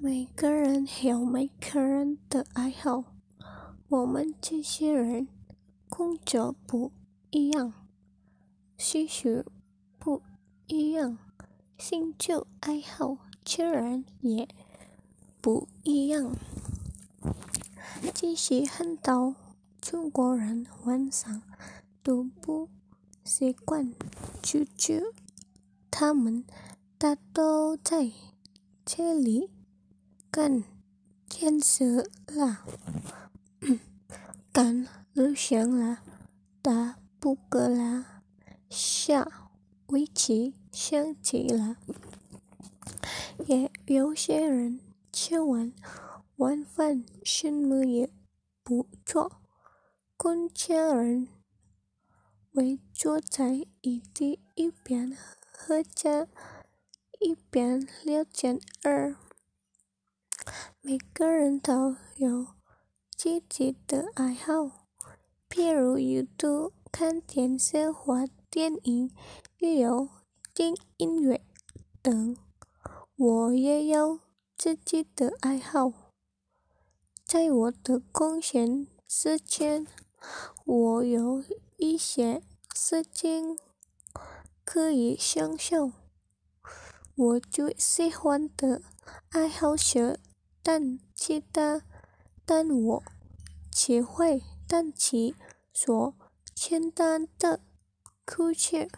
每个人有每个人的爱好，我们这些人工作不一样，兴趣不一样，兴趣爱好自然也不一样。即使很多中国人晚上都不习惯出去，他们大都在这里看电视啦，干旅行啦，打扑克啦，下围棋、象棋啦。也有些人吃完晚饭什么也不做，跟家人围坐在一起，一边喝茶一边聊天儿。每个人都有自己的爱好，譬如阅读、看电视或电影，也有听音乐等。我也有自己的爱好，在我的空闲时间，我有一些事情可以享受。我最喜欢的爱好是。但记得，但我只会但其所签单的哭泣。